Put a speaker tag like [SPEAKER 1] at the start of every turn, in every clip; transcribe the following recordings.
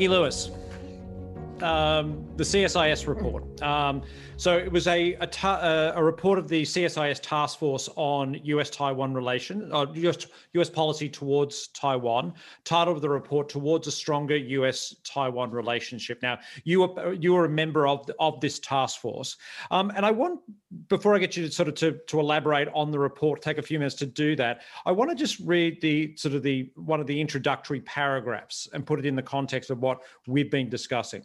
[SPEAKER 1] Maggie Lewis, um, the CSIS report. Um, so it was a a, ta- uh, a, report of the CSIS task force on U.S.-Taiwan relation, uh, US, U.S. policy towards Taiwan, titled the report "Towards a Stronger U.S.-Taiwan Relationship." Now, you were you were a member of the, of this task force, um, and I want before I get you to sort of to, to elaborate on the report, take a few minutes to do that. I want to just read the sort of the one of the introductory paragraphs and put it in the context of what we've been discussing.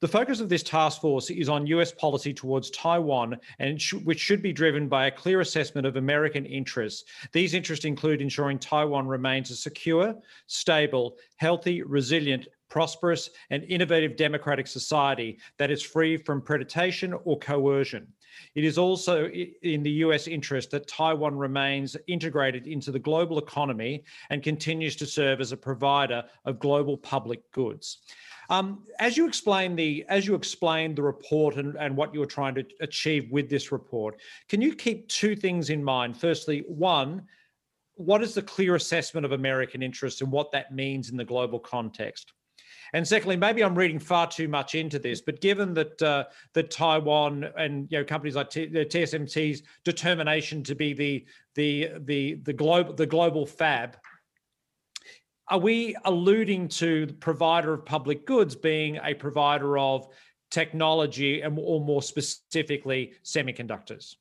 [SPEAKER 1] The focus of this task force is on US policy towards Taiwan, and sh- which should be driven by a clear assessment of American interests. These interests include ensuring Taiwan remains a secure, stable, healthy, resilient, prosperous, and innovative democratic society that is free from predation or coercion. It is also in the US interest that Taiwan remains integrated into the global economy and continues to serve as a provider of global public goods. Um, as you explain the as you explained the report and, and what you were trying to achieve with this report, can you keep two things in mind? Firstly, one, what is the clear assessment of American interests and what that means in the global context? And secondly, maybe I'm reading far too much into this, but given that uh, that Taiwan and you know companies like T- TSMC's determination to be the the the the global the global fab are we alluding to the provider of public goods being a provider of technology and or more specifically semiconductors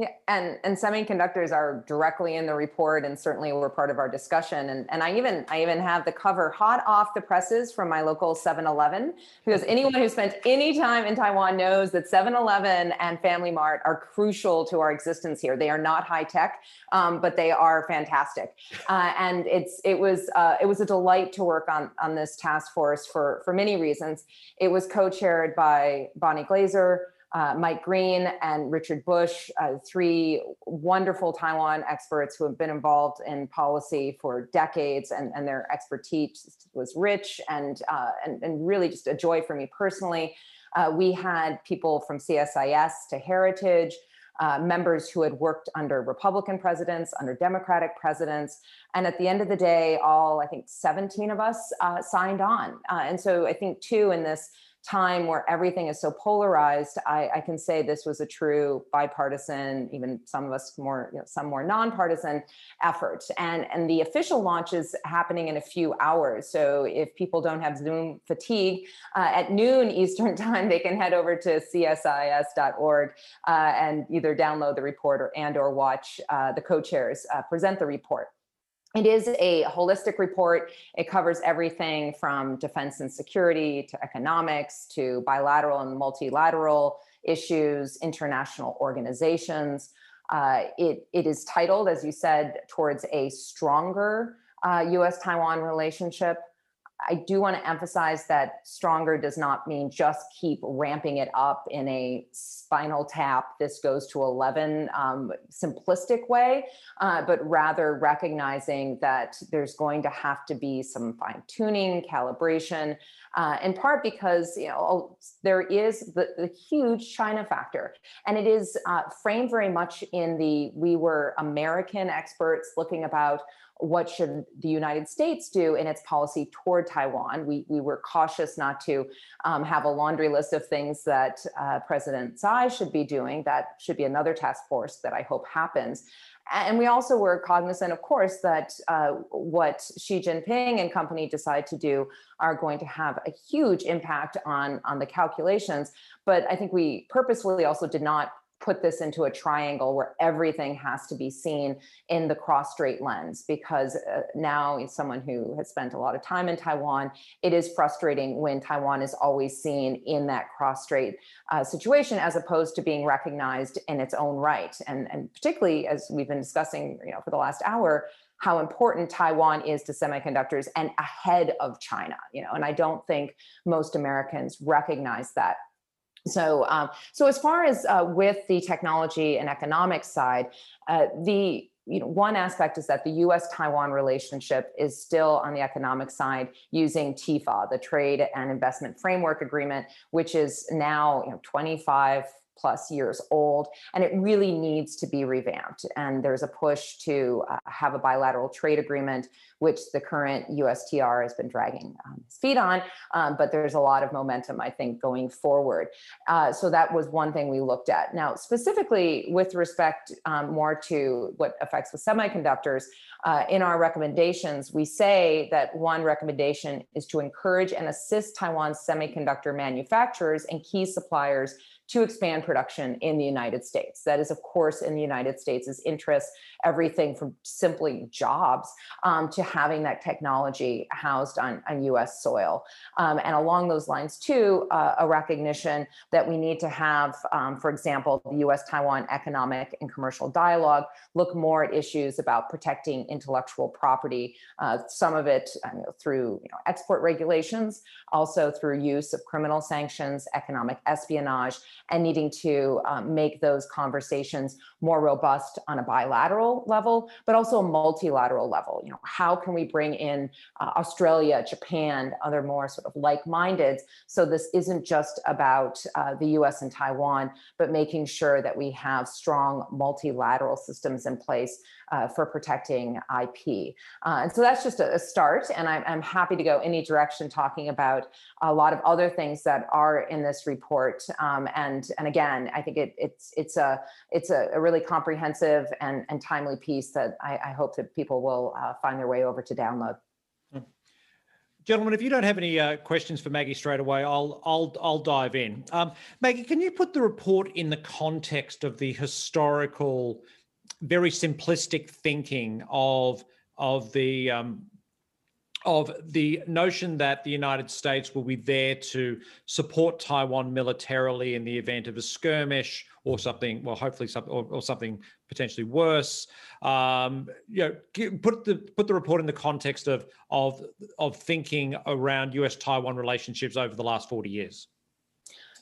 [SPEAKER 2] yeah, and and semiconductors are directly in the report, and certainly were part of our discussion. And and I even I even have the cover hot off the presses from my local 7-Eleven, because anyone who spent any time in Taiwan knows that 7-Eleven and Family Mart are crucial to our existence here. They are not high tech, um, but they are fantastic. Uh, and it's it was uh, it was a delight to work on on this task force for for many reasons. It was co-chaired by Bonnie Glaser uh, Mike Green and Richard Bush, uh, three wonderful Taiwan experts who have been involved in policy for decades, and, and their expertise was rich and, uh, and, and really just a joy for me personally. Uh, we had people from CSIS to Heritage. Uh, members who had worked under Republican presidents, under Democratic presidents. And at the end of the day, all I think 17 of us uh, signed on. and so I think, too, in this time where everything is so polarized, I, I, can say this was a true bipartisan, even some of us more, you know, some more nonpartisan effort. And, and the official launch is happening in a few hours. So if people don't have Zoom fatigue, uh, at noon Eastern time, they can head over to csis.org uh, and either download the report or and or watch uh, the co-chairs uh, present the report. It is a holistic report. It covers everything from defense and security to economics to bilateral and multilateral issues, international organizations. Uh, it, it is titled, as you said, towards a stronger uh, US Taiwan relationship. I do want to emphasize that stronger does not mean just keep ramping it up in a spinal tap, this goes to 11 um, simplistic way, uh, but rather recognizing that there's going to have to be some fine tuning, calibration, uh, in part because you know there is the, the huge China factor, and it is uh, framed very much in the we were American experts looking about what should the United States do in its policy toward Taiwan? We, we were cautious not to um, have a laundry list of things that uh, President Tsai should be doing. That should be another task force that I hope happens. And we also were cognizant, of course, that uh, what Xi Jinping and company decide to do are going to have a huge impact on, on the calculations. But I think we purposefully also did not put this into a triangle where everything has to be seen in the cross strait lens because uh, now as someone who has spent a lot of time in Taiwan it is frustrating when Taiwan is always seen in that cross strait uh, situation as opposed to being recognized in its own right. And and particularly as we've been discussing you know for the last hour how important Taiwan is to semiconductors and ahead of China, you know, and I don't think most Americans recognize that so, um, so as far as uh, with the technology and economic side, uh, the you know, one aspect is that the U.S.-Taiwan relationship is still on the economic side using TIFA, the Trade and Investment Framework Agreement, which is now you know, 25 plus years old, and it really needs to be revamped. And there's a push to uh, have a bilateral trade agreement, which the current USTR has been dragging um, his feet on. Um, but there's a lot of momentum, I think, going forward. Uh, so that was one thing we looked at. Now, specifically with respect um, more to what affects with semiconductors, uh, in our recommendations, we say that one recommendation is to encourage and assist Taiwan's semiconductor manufacturers and key suppliers to expand production in the United States. That is, of course, in the United States' interest, everything from simply jobs um, to having that technology housed on, on US soil. Um, and along those lines, too, uh, a recognition that we need to have, um, for example, the US Taiwan economic and commercial dialogue look more at issues about protecting intellectual property, uh, some of it uh, through you know, export regulations, also through use of criminal sanctions, economic espionage, and needing to um, make those conversations more robust on a bilateral level, but also a multilateral level. You know, how can we bring in uh, Australia, Japan, other more sort of like-minded, so this isn't just about uh, the U.S. and Taiwan, but making sure that we have strong multilateral systems in place uh, for protecting IP. Uh, and so that's just a, a start, and I'm, I'm, happy to go any direction talking about a lot of other things that are in this report. Um, and and again, I think it, it's it's a it's a, a, really comprehensive and, and timely piece that I, I hope that people will uh, find their way over to download.
[SPEAKER 1] Gentlemen, if you don't have any uh, questions for Maggie straight away, I'll I'll I'll dive in. Um, Maggie, can you put the report in the context of the historical very simplistic thinking of of the um, of the notion that the United States will be there to support Taiwan militarily in the event of a skirmish or something, well, hopefully something or, or something potentially worse. Um, you know, put the put the report in the context of of of thinking around U.S. Taiwan relationships over the last forty years.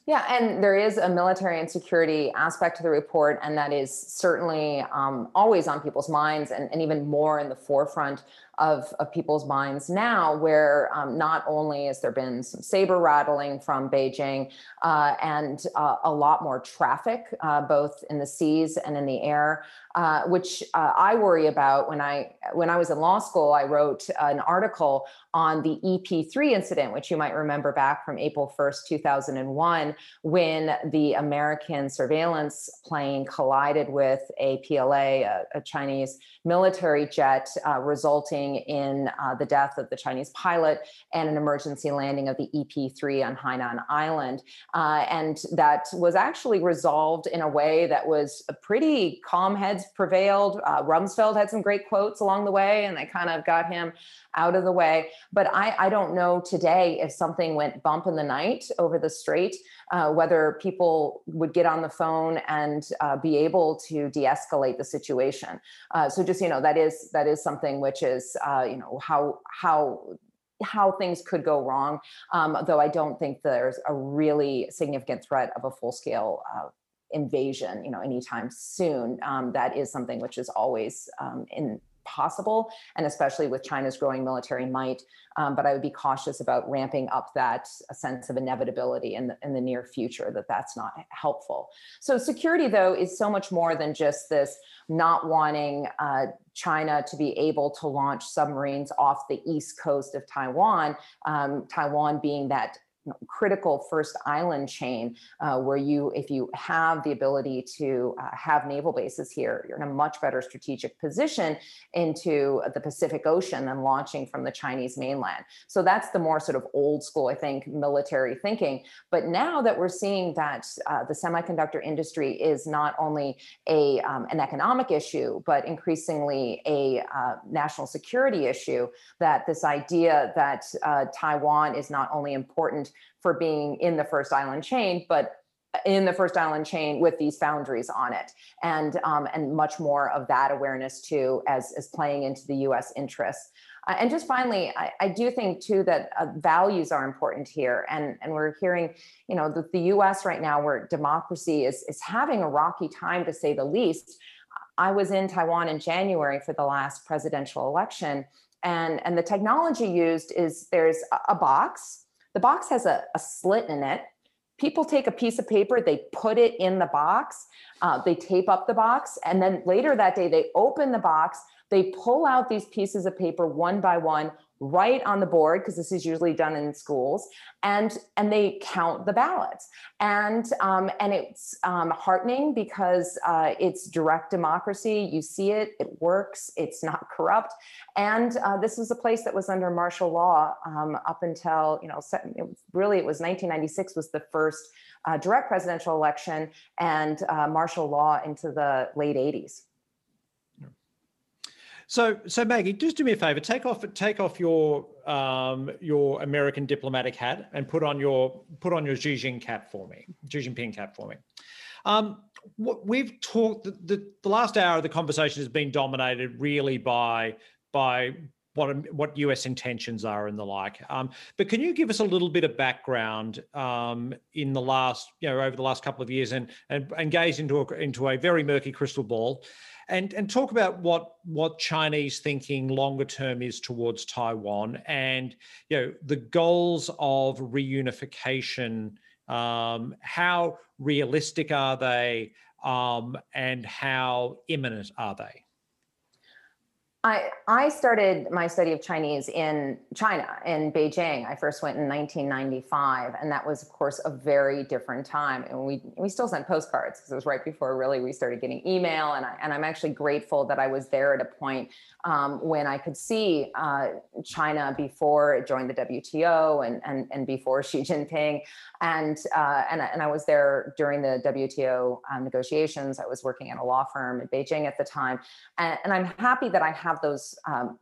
[SPEAKER 2] Yeah, and there is a military and security aspect to the report, and that is certainly um, always on people's minds and, and even more in the forefront of, of people's minds now, where um, not only has there been some saber rattling from Beijing uh, and uh, a lot more traffic, uh, both in the seas and in the air, uh, which uh, I worry about. When I when I was in law school, I wrote an article on the EP3 incident, which you might remember back from April 1st, 2001, when the American surveillance plane collided with a PLA, a, a Chinese military jet, uh, resulting in uh, the death of the Chinese pilot and an emergency landing of the EP3 on Hainan Island. Uh, and that was actually resolved in a way that was pretty calm heads prevailed. Uh, Rumsfeld had some great quotes along the way, and they kind of got him out of the way. But I, I don't know today if something went bump in the night over the strait, uh, whether people would get on the phone and uh, be able to de-escalate the situation. Uh, so just you know that is that is something which is uh, you know how how how things could go wrong, um, though I don't think there's a really significant threat of a full-scale uh, invasion, you know, anytime soon. Um, that is something which is always um, in possible, and especially with China's growing military might. Um, but I would be cautious about ramping up that sense of inevitability in the, in the near future, that that's not helpful. So security, though, is so much more than just this not wanting uh, China to be able to launch submarines off the east coast of Taiwan, um, Taiwan being that critical first island chain uh, where you if you have the ability to uh, have naval bases here you're in a much better strategic position into the pacific ocean than launching from the chinese mainland. So that's the more sort of old school i think military thinking. But now that we're seeing that uh, the semiconductor industry is not only a um, an economic issue but increasingly a uh, national security issue that this idea that uh, taiwan is not only important for being in the first island chain, but in the first island chain with these foundries on it. And um, and much more of that awareness too as as playing into the us interests. Uh, and just finally I, I, do think too that uh, values are important here. And and we're hearing you know that the us right now where democracy is is having a rocky time to say the least. I was in taiwan in january for the last presidential election and and the technology used is there's a, a box the box has a, a slit in it. People take a piece of paper, they put it in the box, uh, they tape up the box, and then later that day they open the box, they pull out these pieces of paper one by one, right on the board because this is usually done in schools and and they count the ballots. And um, and it's um, heartening because uh, it's direct democracy. You see it it works it's not corrupt. And uh, this is a place that was under martial law um, up until you know really it was 1996 was the first uh, direct presidential election and uh, martial law into the late 80s
[SPEAKER 1] so, so Maggie, just do me a favor. Take off, take off your um, your American diplomatic hat and put on your put on your Xi Jinping cap for me. Xi Jinping cap for me. Um, what we've talked the, the, the last hour of the conversation has been dominated really by by what what U.S. intentions are and the like. Um, but can you give us a little bit of background um, in the last, you know, over the last couple of years, and and, and gaze into a, into a very murky crystal ball, and and talk about what what Chinese thinking longer term is towards Taiwan, and you know the goals of reunification. Um, how realistic are they, um, and how imminent are they?
[SPEAKER 2] I, I started my study of Chinese in China, in Beijing. I first went in 1995, and that was, of course, a very different time. And we we still sent postcards because it was right before really we started getting email. And I, and I'm actually grateful that I was there at a point um, when I could see uh, China before it joined the WTO and and and before Xi Jinping, and uh, and and I was there during the WTO um, negotiations. I was working at a law firm in Beijing at the time, and, and I'm happy that I have those um,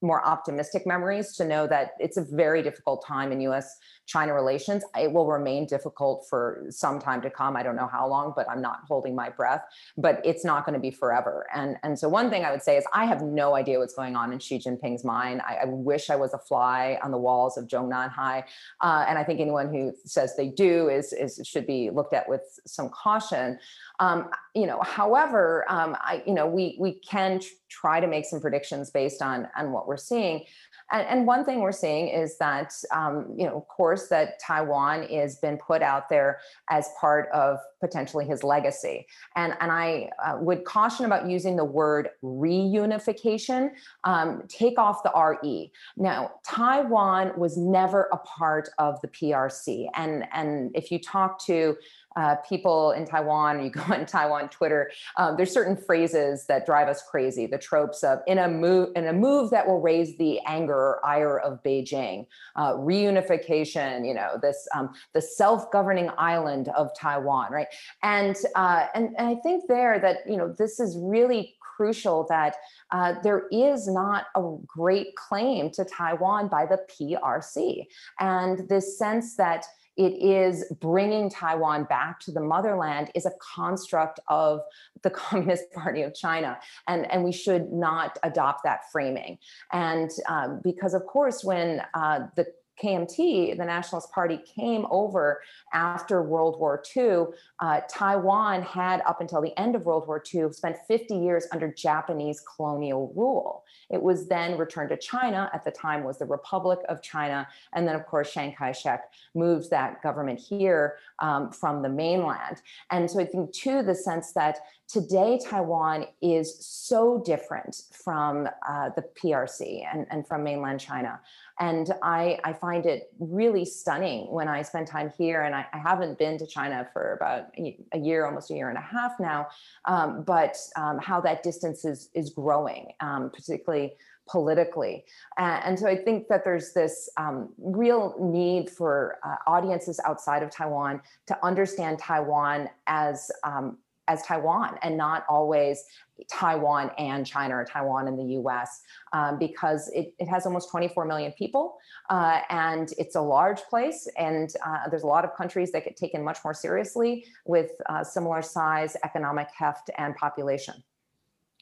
[SPEAKER 2] more optimistic memories to know that it's a very difficult time in US China relations. It will remain difficult for some time to come. I don't know how long, but I'm not holding my breath. But it's not going to be forever. And, and so, one thing I would say is I have no idea what's going on in Xi Jinping's mind. I, I wish I was a fly on the walls of Zhongnanhai. Uh, and I think anyone who says they do is, is should be looked at with some caution. Um, you know, however, um, I, you know, we we can try to make some predictions based on on what we're seeing. And, and one thing we're seeing is that, um, you know, of course, that Taiwan is been put out there as part of potentially his legacy. And, and I uh, would caution about using the word reunification. Um, take off the RE. Now, Taiwan was never a part of the PRC. And, and if you talk to uh, people in Taiwan, you go on Taiwan Twitter, um, there's certain phrases that drive us crazy. The tropes of in a move in a move that will raise the anger or ire of Beijing, uh, reunification, you know, this um, the self-governing island of Taiwan, right? And, uh, and and I think there that you know this is really crucial that uh, there is not a great claim to Taiwan by the PRC, and this sense that it is bringing Taiwan back to the motherland is a construct of the Communist Party of China. And, and we should not adopt that framing. And um, because, of course, when uh, the KMT, the Nationalist Party, came over after World War II, uh, Taiwan had, up until the end of World War II, spent 50 years under Japanese colonial rule. It was then returned to China. At the time, was the Republic of China, and then, of course, Chiang Kai-shek moves that government here um, from the mainland. And so, I think, too, the sense that today Taiwan is so different from uh, the PRC and, and from mainland China. And I, I find it really stunning when I spend time here. And I, I haven't been to China for about a year, almost a year and a half now, um, but um, how that distance is, is growing, um, particularly politically. Uh, and so I think that there's this um, real need for uh, audiences outside of Taiwan to understand Taiwan as um, as Taiwan and not always Taiwan and China or Taiwan and the US um, because it, it has almost 24 million people uh, and it's a large place. And uh, there's a lot of countries that get taken much more seriously with uh, similar size, economic heft, and population.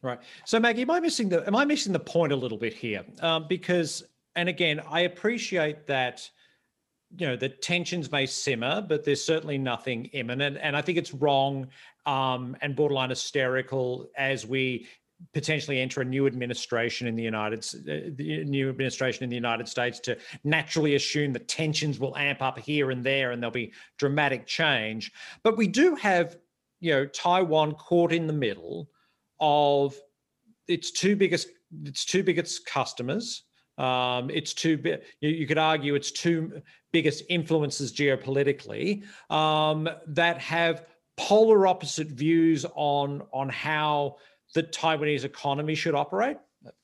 [SPEAKER 1] Right. So Maggie, am I missing the am I missing the point a little bit here? Um, because and again, I appreciate that you know the tensions may simmer but there's certainly nothing imminent and i think it's wrong um, and borderline hysterical as we potentially enter a new administration in the United uh, the new administration in the United States to naturally assume that tensions will amp up here and there and there'll be dramatic change. But we do have, you know, Taiwan caught in the middle of its two biggest its two biggest customers. Um, it's big. You, you, could argue its two biggest influences geopolitically um, that have polar opposite views on on how the Taiwanese economy should operate.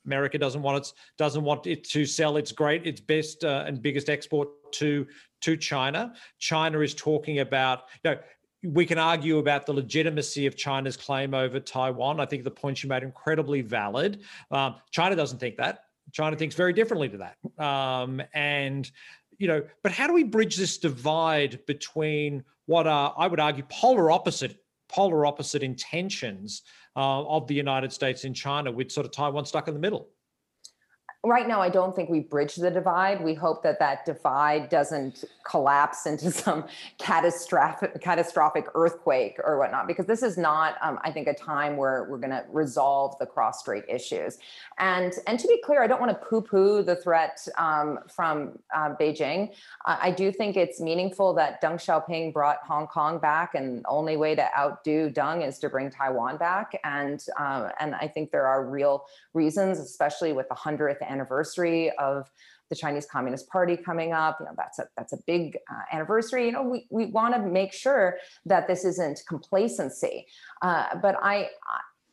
[SPEAKER 1] America doesn't want it doesn't want it to sell its great its best uh, and biggest export to to China. China is talking about you know we can argue about the legitimacy of China's claim over Taiwan. I think the points you made incredibly valid. Um, China doesn't think that. China thinks very differently to that. Um, and you know, but how do we bridge this divide between what are I would argue polar opposite polar opposite intentions uh, of the United States in China, with sort of Taiwan stuck in the middle?
[SPEAKER 2] Right now, I don't think we bridge the divide. We hope that that divide doesn't collapse into some catastrophic catastrophic earthquake or whatnot, because this is not, um, I think, a time where we're going to resolve the cross-strait issues. And and to be clear, I don't want to poo-poo the threat um, from uh, Beijing. I do think it's meaningful that Deng Xiaoping brought Hong Kong back, and the only way to outdo Deng is to bring Taiwan back. And uh, and I think there are real reasons, especially with the hundredth anniversary of the Chinese Communist Party coming up. You know, that's a that's a big uh, anniversary. You know, we we want to make sure that this isn't complacency. Uh, but I,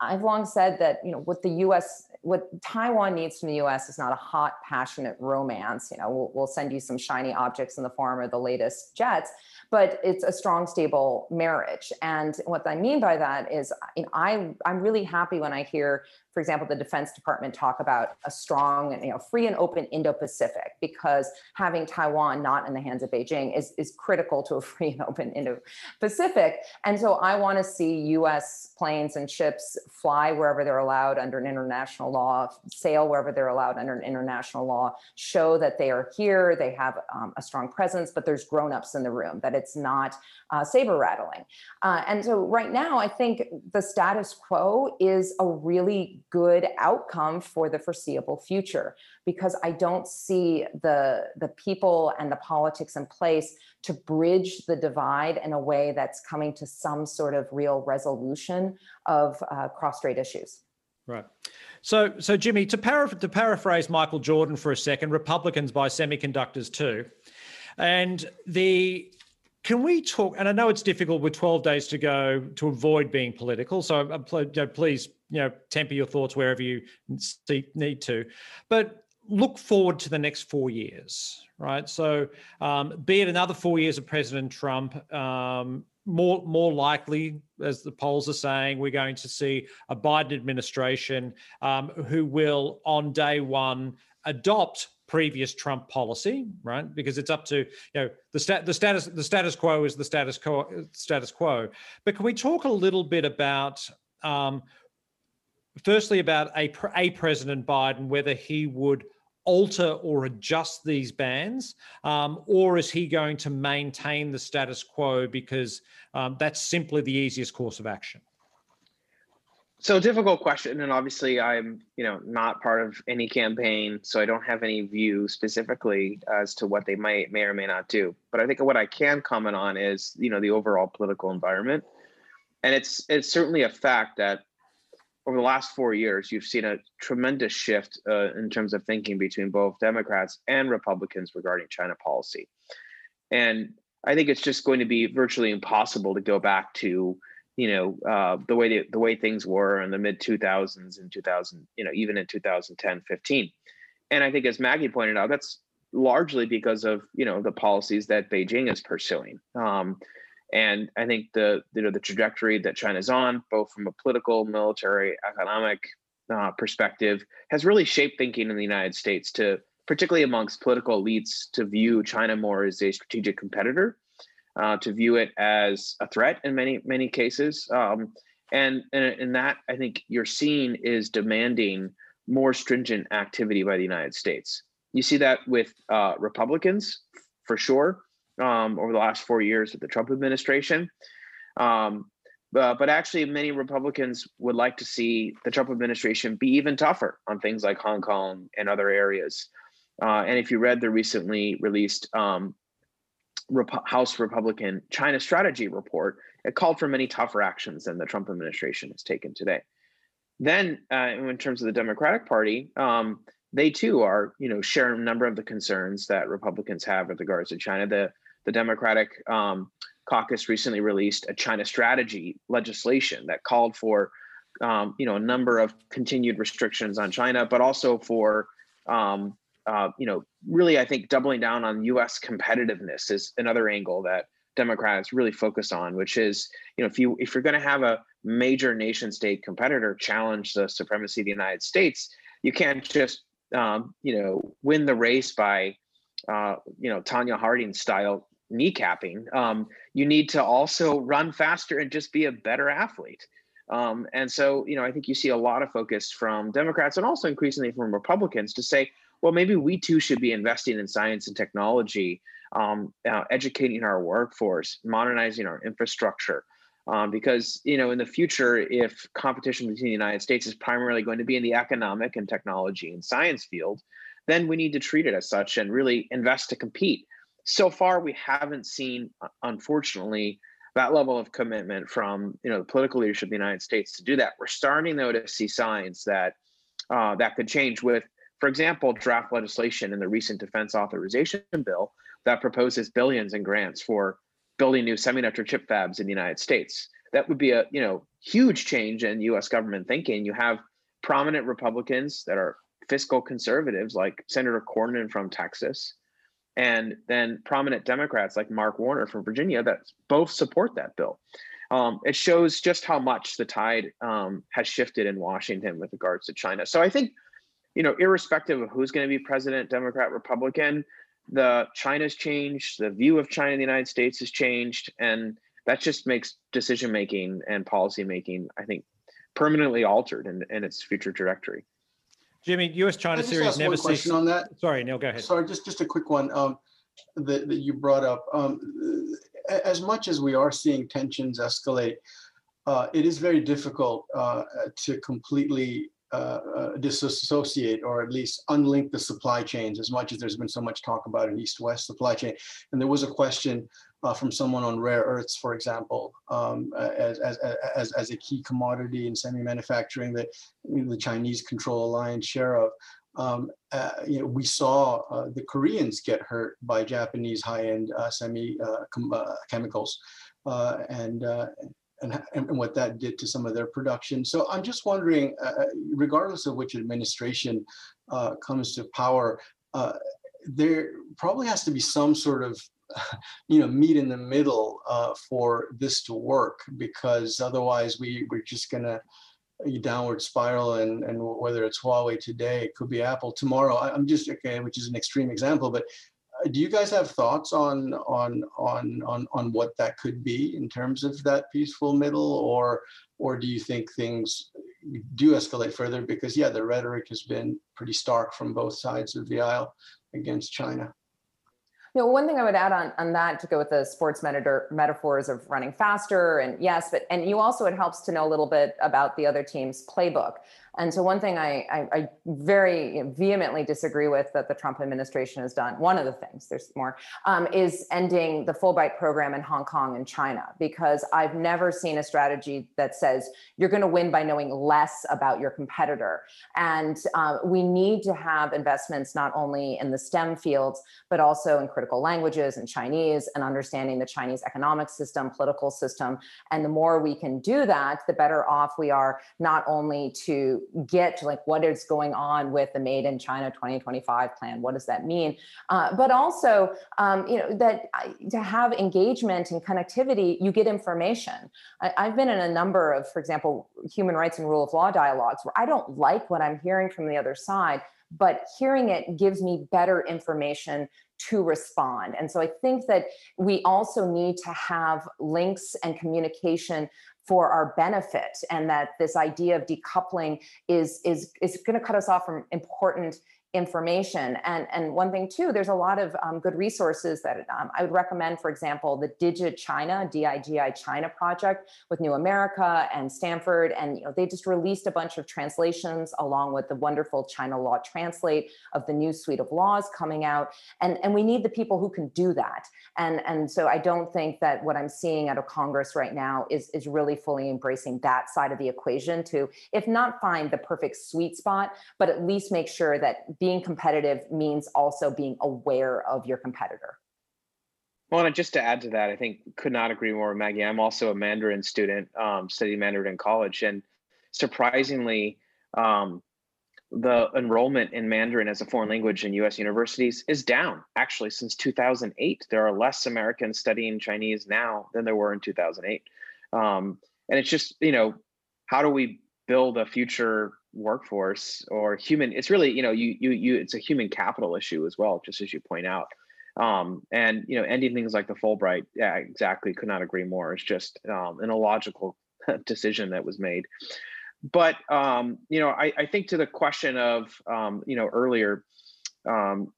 [SPEAKER 2] I've long said that you know what the U.S. what Taiwan needs from the U.S. is not a hot, passionate romance. You know, we'll, we'll send you some shiny objects in the form of the latest jets, but it's a strong, stable marriage. And what I mean by that is, you know, I I'm really happy when I hear for example, the Defense Department talk about a strong, you know, free and open Indo-Pacific because having Taiwan not in the hands of Beijing is, is critical to a free and open Indo-Pacific. And so I want to see U.S. planes and ships fly wherever they're allowed under an international law, sail wherever they're allowed under an international law, show that they are here, they have um, a strong presence, but there's grown-ups in the room, that it's not uh, saber rattling. Uh, and so right now, I think the status quo is a really good outcome for the foreseeable future because I don't see the, the people and the politics in place to bridge the divide in a way that's coming to some sort of real resolution of uh, cross-strait issues.
[SPEAKER 1] Right. So, so Jimmy, to, to paraphrase Michael Jordan for a second, Republicans buy semiconductors too. And the can we talk? And I know it's difficult with 12 days to go to avoid being political. So uh, please, you know, temper your thoughts wherever you need to. But look forward to the next four years, right? So, um, be it another four years of President Trump, um, more more likely, as the polls are saying, we're going to see a Biden administration um, who will, on day one, adopt previous Trump policy, right? Because it's up to you know the stat the status the status quo is the status quo status quo. But can we talk a little bit about um, firstly about a a President Biden whether he would alter or adjust these bans, um, or is he going to maintain the status quo because um, that's simply the easiest course of action?
[SPEAKER 3] So difficult question, and obviously I'm, you know, not part of any campaign, so I don't have any view specifically as to what they might may or may not do. But I think what I can comment on is, you know, the overall political environment, and it's it's certainly a fact that over the last four years you've seen a tremendous shift uh, in terms of thinking between both Democrats and Republicans regarding China policy, and I think it's just going to be virtually impossible to go back to you know uh, the way the, way things were in the mid 2000s and 2000 you know even in 2010 15 and i think as maggie pointed out that's largely because of you know the policies that beijing is pursuing. Um, and i think the you know the trajectory that china's on both from a political military economic uh, perspective has really shaped thinking in the united states to particularly amongst political elites to view china more as a strategic competitor uh, to view it as a threat in many many cases. Um, and, and that I think you're seeing is demanding more stringent activity by the United States. You see that with uh, Republicans for sure um, over the last four years of the Trump administration. Um, Uh, but actually, many Republicans would like to see the Trump administration be even tougher on things like Hong Kong and other areas. Uh, and if you read the recently released um, Rep- House Republican China strategy report, it called for many tougher actions than the Trump administration has taken today. Then, uh, in terms of the Democratic Party, um, they too are, you know, share a number of the concerns that Republicans have with regards to China. The the Democratic um, caucus recently released a China strategy legislation that called for, um, you know, a number of continued restrictions on China, but also for, um, uh, you know, really, I think doubling down on U.S. competitiveness is another angle that Democrats really focus on, which is, you know, if you if you're going to have a major nation state competitor challenge the supremacy of the United States, you can't just, um, you know, win the race by, uh, you know, Tonya Harding style kneecapping. Um, you need to also run faster and just be a better athlete. Um, and so, you know, I think you see a lot of focus from Democrats and also increasingly from Republicans to say, well, maybe we too should be investing in science and technology um, uh, educating our workforce, modernizing our infrastructure. Um, because you know in the future if competition between the united states is primarily going to be in the economic and technology and science field then we need to treat it as such and really invest to compete so far we haven't seen unfortunately that level of commitment from you know the political leadership of the united states to do that we're starting though to see signs that uh, that could change with for example draft legislation in the recent defense authorization bill that proposes billions in grants for building new semiconductor chip fabs in the United States. That would be a you know huge change in U.S. government thinking. You have prominent Republicans that are fiscal conservatives, like Senator Cornyn from Texas, and then prominent Democrats like Mark Warner from Virginia that both support that bill. Um, it shows just how much the tide um, has shifted in Washington with regards to China. So I think, you know, irrespective of who's going to be president, Democrat, Republican, the China's changed, the view of China in the United States has changed, and that just makes decision making and policy making, I think, permanently altered in, in its future trajectory.
[SPEAKER 1] Jimmy, U.S. China series never
[SPEAKER 4] one question on that.
[SPEAKER 1] Sorry, Neil, go ahead.
[SPEAKER 4] Sorry, just just a quick one um, that, that you brought up. Um, as much as we are seeing tensions escalate, uh, it is very difficult uh, to completely uh, uh, disassociate or at least unlink the supply chains as much as there's been so much talk about an east-west supply chain. And there was a question uh, from someone on rare earths, for example, um, as, as, as, as a key commodity in semi-manufacturing that you know, the Chinese control a lion's share of. Um, uh, you know, we saw uh, the Koreans get hurt by Japanese high-end uh, semi com chemicals, and and, and what that did to some of their production. So I'm just wondering, uh, uh, regardless of which administration uh, comes to power, uh, there probably has to be some sort of you know meet in the middle uh, for this to work because otherwise we we're just gonna downward spiral and and whether it's Huawei today it could be Apple tomorrow I'm just okay which is an extreme example but do you guys have thoughts on on on on on what that could be in terms of that peaceful middle? Or or do you think things do escalate further? Because yeah the rhetoric has been pretty stark from both sides of the aisle against china.
[SPEAKER 2] Know, one thing I would add on, on that to go with the sports metaphors of running faster and yes, but and you also it helps to know a little bit about the other team's playbook. And so, one thing I, I, I, very vehemently disagree with that the Trump administration has done, one of the things, there's more, um, is ending the Fulbright program in Hong Kong and China, because I've never seen a strategy that says you're going to win by knowing less about your competitor. And uh, we need to have investments not only in the STEM fields, but also in critical languages and Chinese and understanding the Chinese economic system, political system. And the more we can do that, the better off we are not only to get to like what is going on with the Made in China 2025 plan. What does that mean? Uh, but also, um, you know, that to have engagement and connectivity, you get information. I, I've been in a number of, for example, human rights and rule of law dialogues where I don't like what I'm hearing from the other side, but hearing it gives me better information to respond. And so I think that we also need to have links and communication for our benefit and that this idea of decoupling is is is going to cut us off from important information. And, and one thing too, there's a lot of um, good resources that um, I would recommend, for example, the DigiChina, DIGI China project with New America and Stanford. And you know, they just released a bunch of translations along with the wonderful China Law Translate of the new suite of laws coming out. And, and we need the people who can do that. And, and so I don't think that what I'm seeing out of Congress right now is, is really fully embracing that side of the equation to, if not find the perfect sweet spot, but at least make sure that being competitive means also being aware of your competitor.
[SPEAKER 3] Well, and just to add to that, I think could not agree more, Maggie. I'm also a Mandarin student, um, studying Mandarin in college, and surprisingly, um, the enrollment in Mandarin as a foreign language in U.S. universities is down. Actually, since 2008, there are less Americans studying Chinese now than there were in 2008. Um, and it's just, you know, how do we build a future workforce or human it's really you know you you you it's a human capital issue as well just as you point out um, and you know ending things like the fulbright yeah exactly could not agree more it's just um, an illogical decision that was made but um, you know I, I think to the question of um, you know earlier um,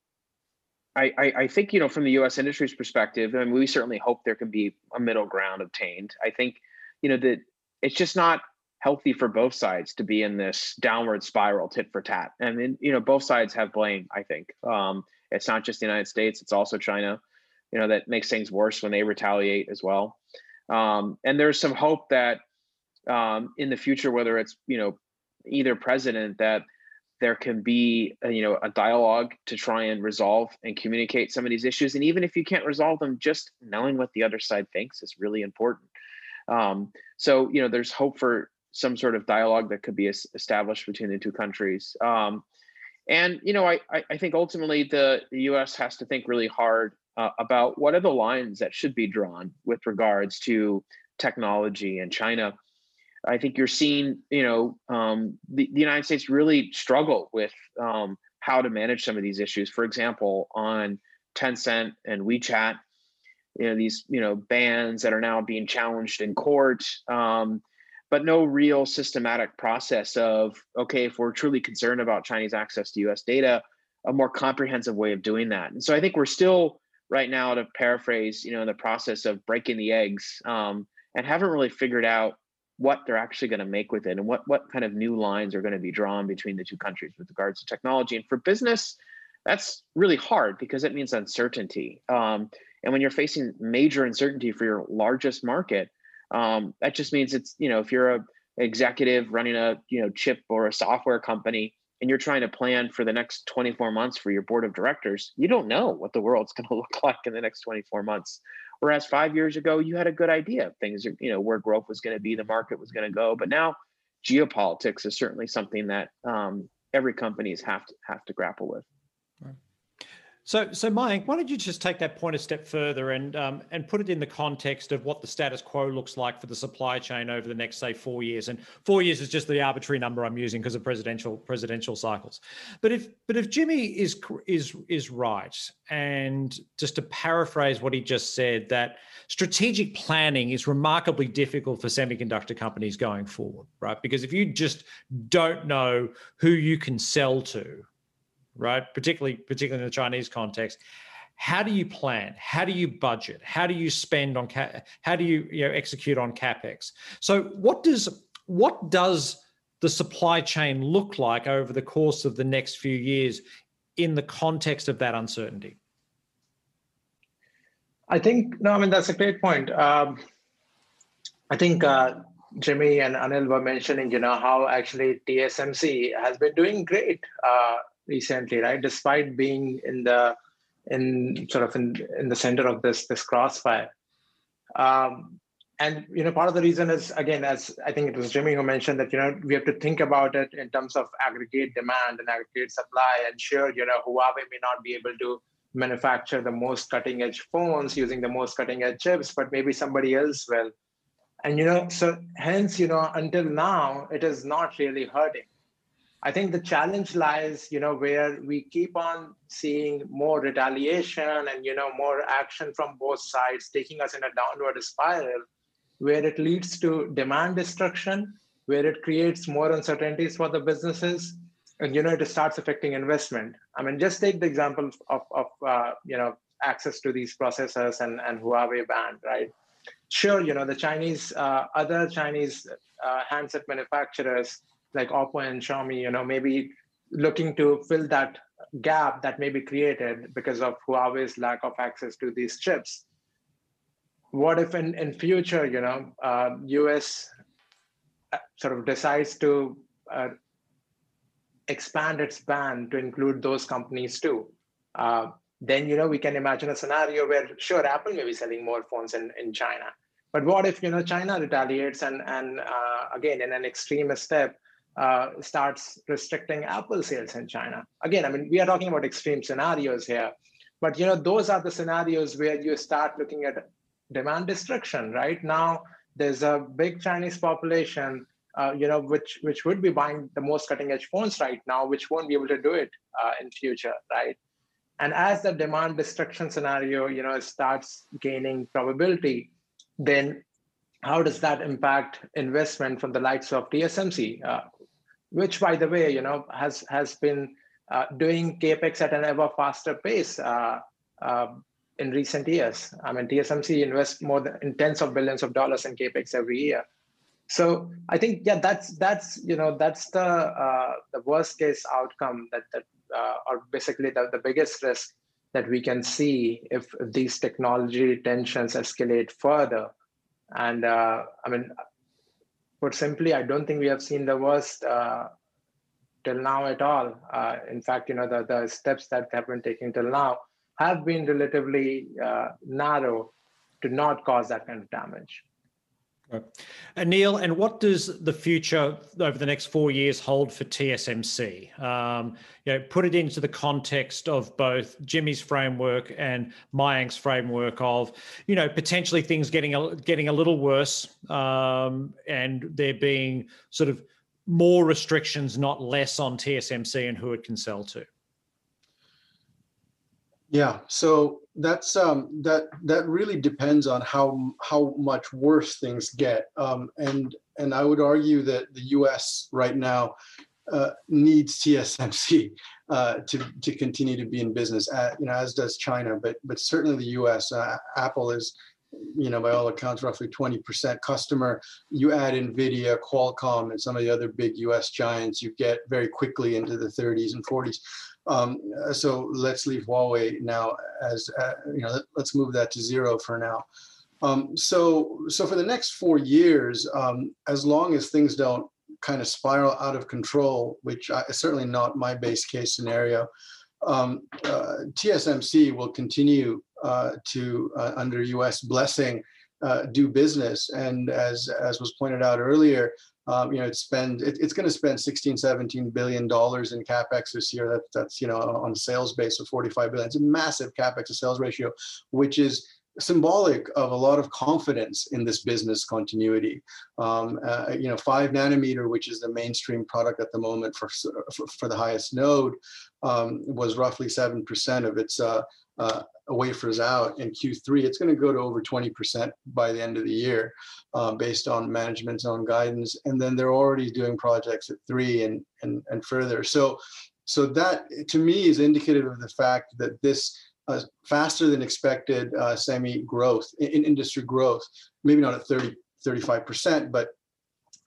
[SPEAKER 3] I, I, I think you know from the U.S. industry's perspective, I mean, we certainly hope there can be a middle ground obtained. I think you know that it's just not healthy for both sides to be in this downward spiral tit for tat. I mean, you know, both sides have blame, I think. Um, it's not just the United States, it's also China, you know, that makes things worse when they retaliate as well. Um, and there's some hope that um, in the future, whether it's, you know, either president, that there can be, a, you know, a dialogue to try and resolve and communicate some of these issues. And even if you can't resolve them, just knowing what the other side thinks is really important. Um, so, you know, there's hope for some sort of dialogue that could be established between the two countries. Um, and you know, I, I think ultimately the, the U.S. has to think really hard uh, about what are the lines that should be drawn with regards to technology and China. I think you're seeing, you know, um, the, the, United States really struggle with um, how to manage some of these issues. For example, on Tencent and WeChat, you know, these, you know, bans that are now being challenged in court. Um, but no real systematic process of okay if we're truly concerned about chinese access to us data a more comprehensive way of doing that. And so i think we're still right now to paraphrase you know in the process of breaking the eggs um, and haven't really figured out what they're actually going to make with it and what what kind of new lines are going to be drawn between the two countries with regards to technology. And for business that's really hard because it means uncertainty. Um, and when you're facing major uncertainty for your largest market um, that just means it's you know if you're a executive running a you know chip or a software company and you're trying to plan for the next 24 months for your board of directors you don't know what the world's going to look like in the next 24 months. Whereas five years ago you had a good idea. Of things you know where growth was going to be the market was going to go. But now geopolitics is certainly something that um, every companies have to have to grapple with
[SPEAKER 1] so, so Mike, why don't you just take that point a step further and um, and put it in the context of what the status quo looks like for the supply chain over the next, say, four years? And four years is just the arbitrary number I'm using because of presidential presidential cycles. But if but if Jimmy is is is right, and just to paraphrase what he just said, that strategic planning is remarkably difficult for semiconductor companies going forward, right? Because if you just don't know who you can sell to right? Particularly, particularly in the Chinese context. How do you plan? How do you budget? How do you spend on? How do you, you know, execute on capex? So, what does what does the supply chain look like over the course of the next few years in the context of that uncertainty?
[SPEAKER 5] I think no, I mean that's a great point. Um, I think uh, Jimmy and Anil were mentioning, you know, how actually TSMC has been doing great uh, recently, right? Despite being in the in sort of in, in the center of this this crossfire. Um, and you know, part of the reason is again, as I think it was Jimmy who mentioned that you know we have to think about it in terms of aggregate demand and aggregate supply. And sure, you know, Huawei may not be able to manufacture the most cutting edge phones using the most cutting edge chips, but maybe somebody else will. And you know, so hence, you know, until now, it is not really hurting. I think the challenge lies, you know, where we keep on seeing more retaliation and, you know, more action from both sides, taking us in a downward spiral, where it leads to demand destruction, where it creates more uncertainties for the businesses, and you know it starts affecting investment. I mean, just take the example of of uh, you know access to these processors and and Huawei band, right? Sure, you know the Chinese uh, other Chinese uh, handset manufacturers like Oppo and Xiaomi, you know, maybe looking to fill that gap that may be created because of Huawei's lack of access to these chips. What if in, in future, you know, uh, US uh, sort of decides to uh, expand its ban to include those companies too? Uh, then, you know, we can imagine a scenario where, sure, Apple may be selling more phones in, in China. But what if, you know, China retaliates and, and uh, again, in an extremist step, uh, starts restricting Apple sales in China. Again, I mean, we are talking about extreme scenarios here, but you know, those are the scenarios where you start looking at demand destruction. Right now, there's a big Chinese population, uh, you know, which which would be buying the most cutting edge phones right now, which won't be able to do it uh, in future, right? And as the demand destruction scenario, you know, starts gaining probability, then how does that impact investment from the likes of TSMC, uh, which, by the way, you know, has has been uh, doing capex at an ever faster pace uh, uh, in recent years. I mean, TSMC invests more than in tens of billions of dollars in capex every year. So I think, yeah, that's that's you know that's the uh, the worst case outcome that that uh, or basically the, the biggest risk that we can see if, these technology tensions escalate further. And uh, I mean, put simply, I don't think we have seen the worst uh, till now at all. Uh, in fact, you know, the, the steps that have been taken till now have been relatively uh, narrow to not cause that kind of damage.
[SPEAKER 1] Right. Anil, and what does the future over the next four years hold for TSMC? Um, you know, put it into the context of both Jimmy's framework and Mayank's framework of, you know, potentially things getting a, getting a little worse, um, and there being sort of more restrictions, not less, on TSMC and who it can sell to.
[SPEAKER 4] Yeah, so that's um, that that really depends on how how much worse things get, um, and and I would argue that the U.S. right now uh, needs TSMC uh, to to continue to be in business, uh, you know, as does China, but but certainly the U.S. Uh, Apple is, you know, by all accounts, roughly 20% customer. You add NVIDIA, Qualcomm, and some of the other big U.S. giants, you get very quickly into the 30s and 40s. Um, so let's leave Huawei now as, uh, you know, let, us move that to zero for now. Um, so, so for the next four years, um, as long as things don't kind of spiral out of control, which is certainly not my base case scenario, um, uh, TSMC will continue uh, to, uh, under US blessing, uh, do business. And as, as was pointed out earlier, um, you know, it spend it, it's going to spend 16, 17 billion dollars in capex this year. That, that's you know on a sales base of 45 billion. It's a massive capex to sales ratio, which is symbolic of a lot of confidence in this business continuity. Um, uh, you know, five nanometer, which is the mainstream product at the moment for for, for the highest node, um, was roughly seven percent of its uh, uh, wafers out in Q3. It's going to go to over 20% by the end of the year, uh, based on management's own guidance. And then they're already doing projects at three and and and further. So, so that to me is indicative of the fact that this uh, faster than expected uh, semi growth in, in, industry growth, maybe not at 30, 35%, but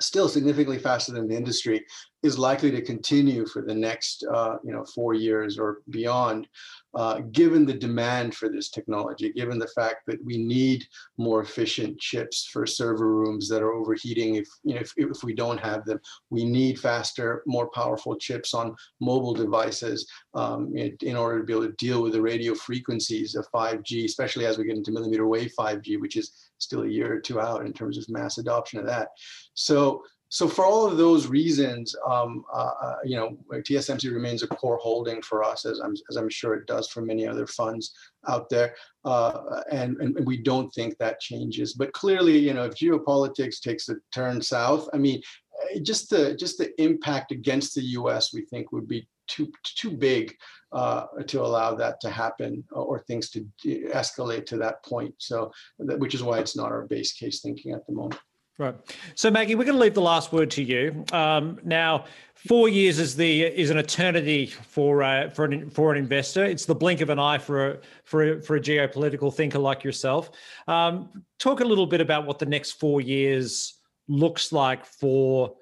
[SPEAKER 4] still significantly faster than the industry, is likely to continue for the next uh, you know four years or beyond, uh, given the demand for this technology, given the fact that we need more efficient chips for server rooms that are overheating if you know if, if we don't have them, we need faster, more powerful chips on mobile devices um, in, in, order to be able to deal with the radio frequencies of 5G, especially as we get into millimeter wave 5G, which is still a year or two out in terms of mass adoption of that. So so for all of those reasons, um, uh, uh you know, TSMC remains a core holding for us, as I'm, as I'm sure it does for many other funds out there. Uh, and, and we don't think that changes. But clearly, you know, if geopolitics takes a turn south, I mean, eh, just the just the impact against the U.S. we think would be too too big uh, to allow that to happen or things to escalate to that point. So, which is why it's not our base case thinking at the moment.
[SPEAKER 1] Right. So Maggie, we're going to leave the last word to you. Um, now, four years is the is an eternity for uh, for an for an investor. It's the blink of an eye for a for a, for a geopolitical thinker like yourself. Um, talk a little bit about what the next four years looks like for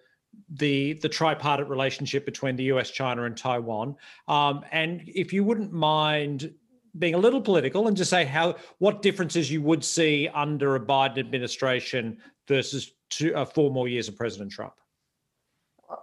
[SPEAKER 1] the the tripartite relationship between the US, China, and Taiwan. Um, and if you wouldn't mind being a little political and just say how what differences you would see under a Biden administration versus two, uh, four more years of President Trump.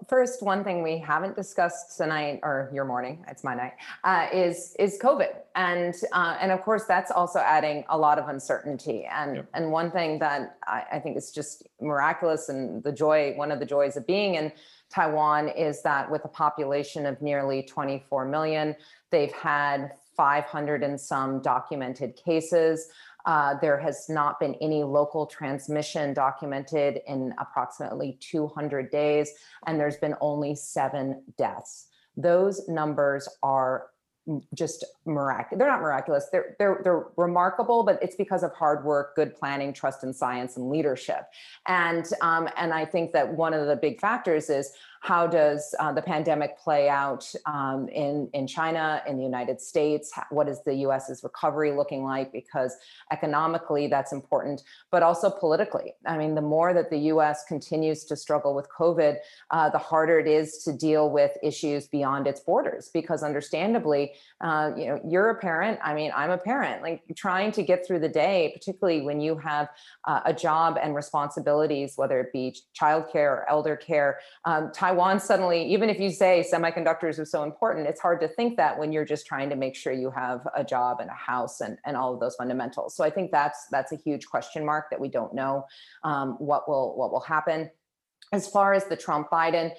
[SPEAKER 2] First, one thing we haven't discussed tonight, or your morning, it's my night, uh, is is COVID, and uh, and of course that's also adding a lot of uncertainty. And yep. and one thing that I, I think is just miraculous, and the joy, one of the joys of being in Taiwan is that with a population of nearly 24 million, they've had 500 and some documented cases. Uh, there has not been any local transmission documented in approximately 200 days, and there's been only seven deaths. Those numbers are just miraculous. They're not miraculous. They're they're they're remarkable, but it's because of hard work, good planning, trust in science, and leadership. And um, and I think that one of the big factors is how does uh, the pandemic play out um, in, in China, in the United States? What is the US's recovery looking like? Because economically, that's important, but also politically. I mean, the more that the US continues to struggle with COVID, uh, the harder it is to deal with issues beyond its borders. Because understandably, uh, you know, you're a parent. I mean, I'm a parent. Like trying to get through the day, particularly when you have uh, a job and responsibilities, whether it be childcare or elder care. Um, Taiwan suddenly, even if you say semiconductors are so important, it's hard to think that when you're just trying to make sure you have a job and a house and, and all of those fundamentals. So I think that's that's a huge question mark that we don't know um, what will what will happen. As far as the Trump Biden,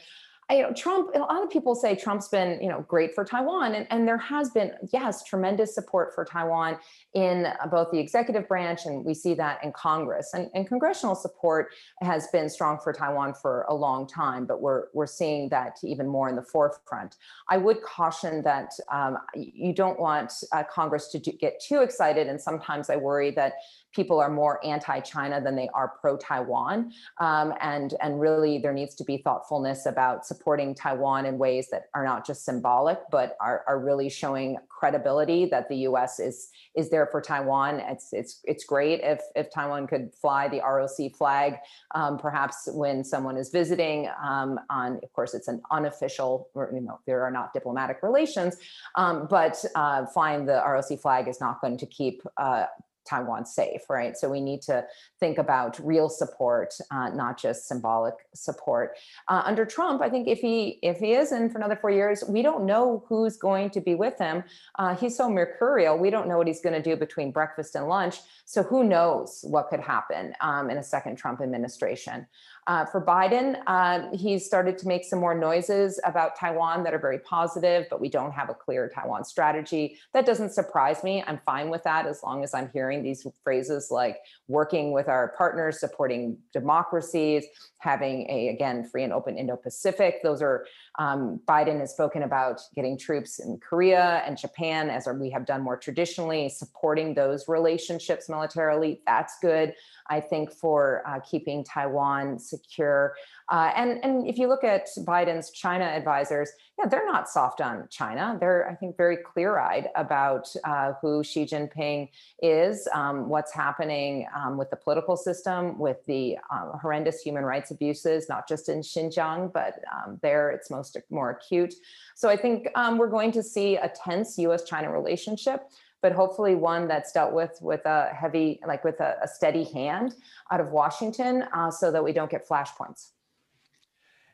[SPEAKER 2] you know, Trump, a lot of people say Trump's been, you know, great for Taiwan. And, and there has been, yes, tremendous support for Taiwan in both the executive branch, and we see that in Congress. And, and congressional support has been strong for Taiwan for a long time, but we're, we're seeing that even more in the forefront. I would caution that um, you don't want uh, Congress to do, get too excited. And sometimes I worry that people are more anti-China than they are pro-Taiwan, um, and and really there needs to be thoughtfulness about supporting Taiwan in ways that are not just symbolic, but are, are really showing credibility that the U.S. is is there for Taiwan. It's it's it's great if if Taiwan could fly the ROC flag, um, perhaps when someone is visiting. Um, on of course, it's an unofficial, you know, there are not diplomatic relations, um, but uh, flying the ROC flag is not going to keep uh, Taiwan safe, right? So we need to think about real support, uh, not just symbolic support. Uh, under Trump, I think if he if he is in for another four years, we don't know who's going to be with him. Uh, he's so mercurial. We don't know what he's going to do between breakfast and lunch. So who knows what could happen um, in a second Trump administration? Uh, for Biden, uh, he's started to make some more noises about Taiwan that are very positive, but we don't have a clear Taiwan strategy. That doesn't surprise me. I'm fine with that as long as I'm hearing these phrases like working with our partners, supporting democracies, having a, again, free and open Indo Pacific. Those are, um, Biden has spoken about getting troops in Korea and Japan, as we have done more traditionally, supporting those relationships militarily. That's good. I think, for uh, keeping Taiwan secure. Uh, and, and if you look at Biden's China advisors, yeah, they're not soft on China. They're, I think, very clear eyed about uh, who Xi Jinping is, um, what's happening um, with the political system, with the um, horrendous human rights abuses, not just in Xinjiang, but um, there it's most more acute. So I think um, we're going to see a tense US China relationship but hopefully one that's dealt with with a heavy, like with a, a steady hand out of Washington, uh, so that we don't get flashpoints.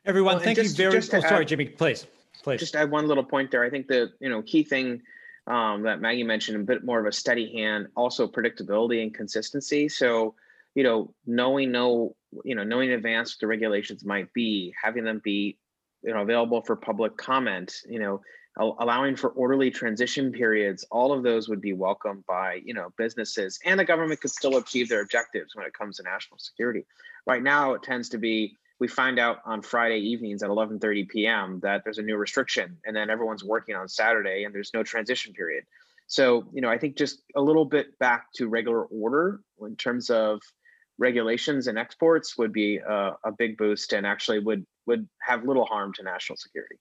[SPEAKER 1] Everyone, well, thank just, you very. much. oh, sorry, Jimmy, please, please.
[SPEAKER 3] Just add one little point there. I think the you know key thing um, that Maggie mentioned, a bit more of a steady hand, also predictability and consistency. So you know, knowing know you know knowing in advance what the regulations might be, having them be you know available for public comment. You know, allowing for orderly transition periods all of those would be welcomed by you know businesses and the government could still achieve their objectives when it comes to national security right now it tends to be we find out on friday evenings at 11.30 p.m that there's a new restriction and then everyone's working on saturday and there's no transition period so you know i think just a little bit back to regular order in terms of regulations and exports would be a, a big boost and actually would would have little harm to national security.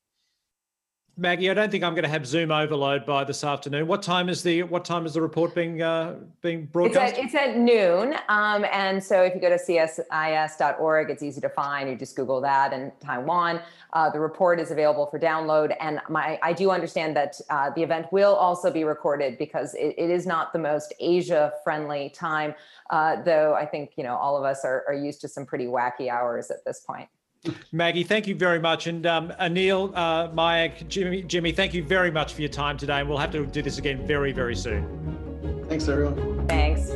[SPEAKER 1] Maggie, I don't think I'm going to have Zoom overload by this afternoon. What time is the what time is the report being uh, being
[SPEAKER 2] It's
[SPEAKER 1] broadcast?
[SPEAKER 2] at, it's at noon. Um, and so if you go to csis.org, it's easy to find. You just Google that and Taiwan. Uh, the report is available for download. And my, I do understand that uh, the event will also be recorded because it, it is not the most Asia friendly time, uh, though I think, you know, all of us are, are used to some pretty wacky hours at this point.
[SPEAKER 1] Maggie, thank you very much, and um, Anil, uh, Mayank, Jimmy, Jimmy, thank you very much for your time today, and we'll have to do this again very, very soon.
[SPEAKER 4] Thanks, everyone.
[SPEAKER 2] Thanks.